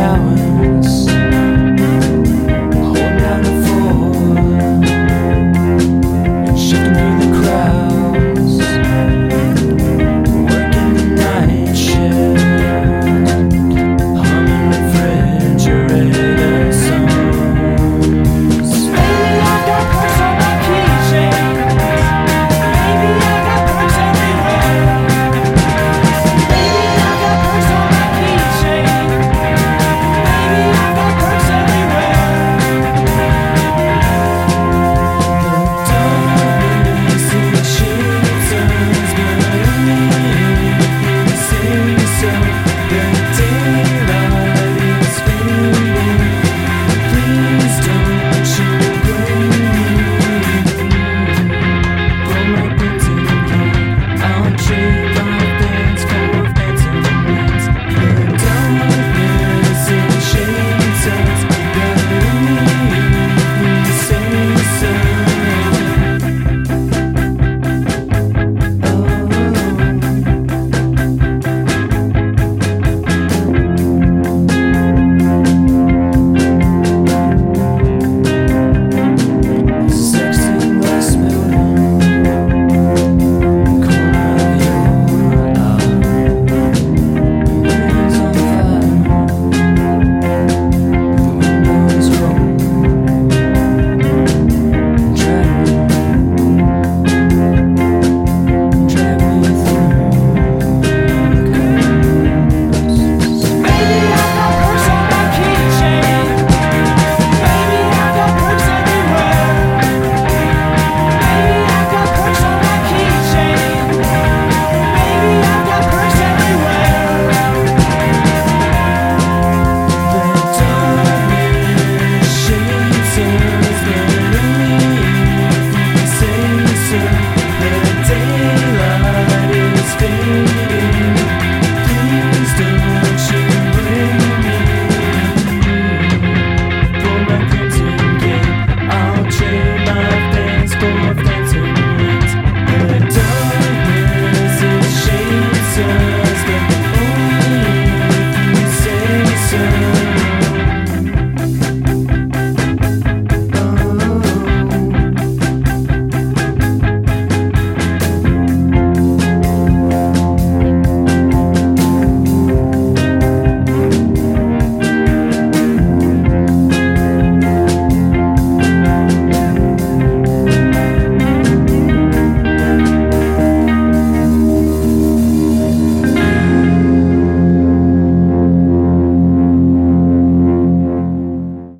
hours.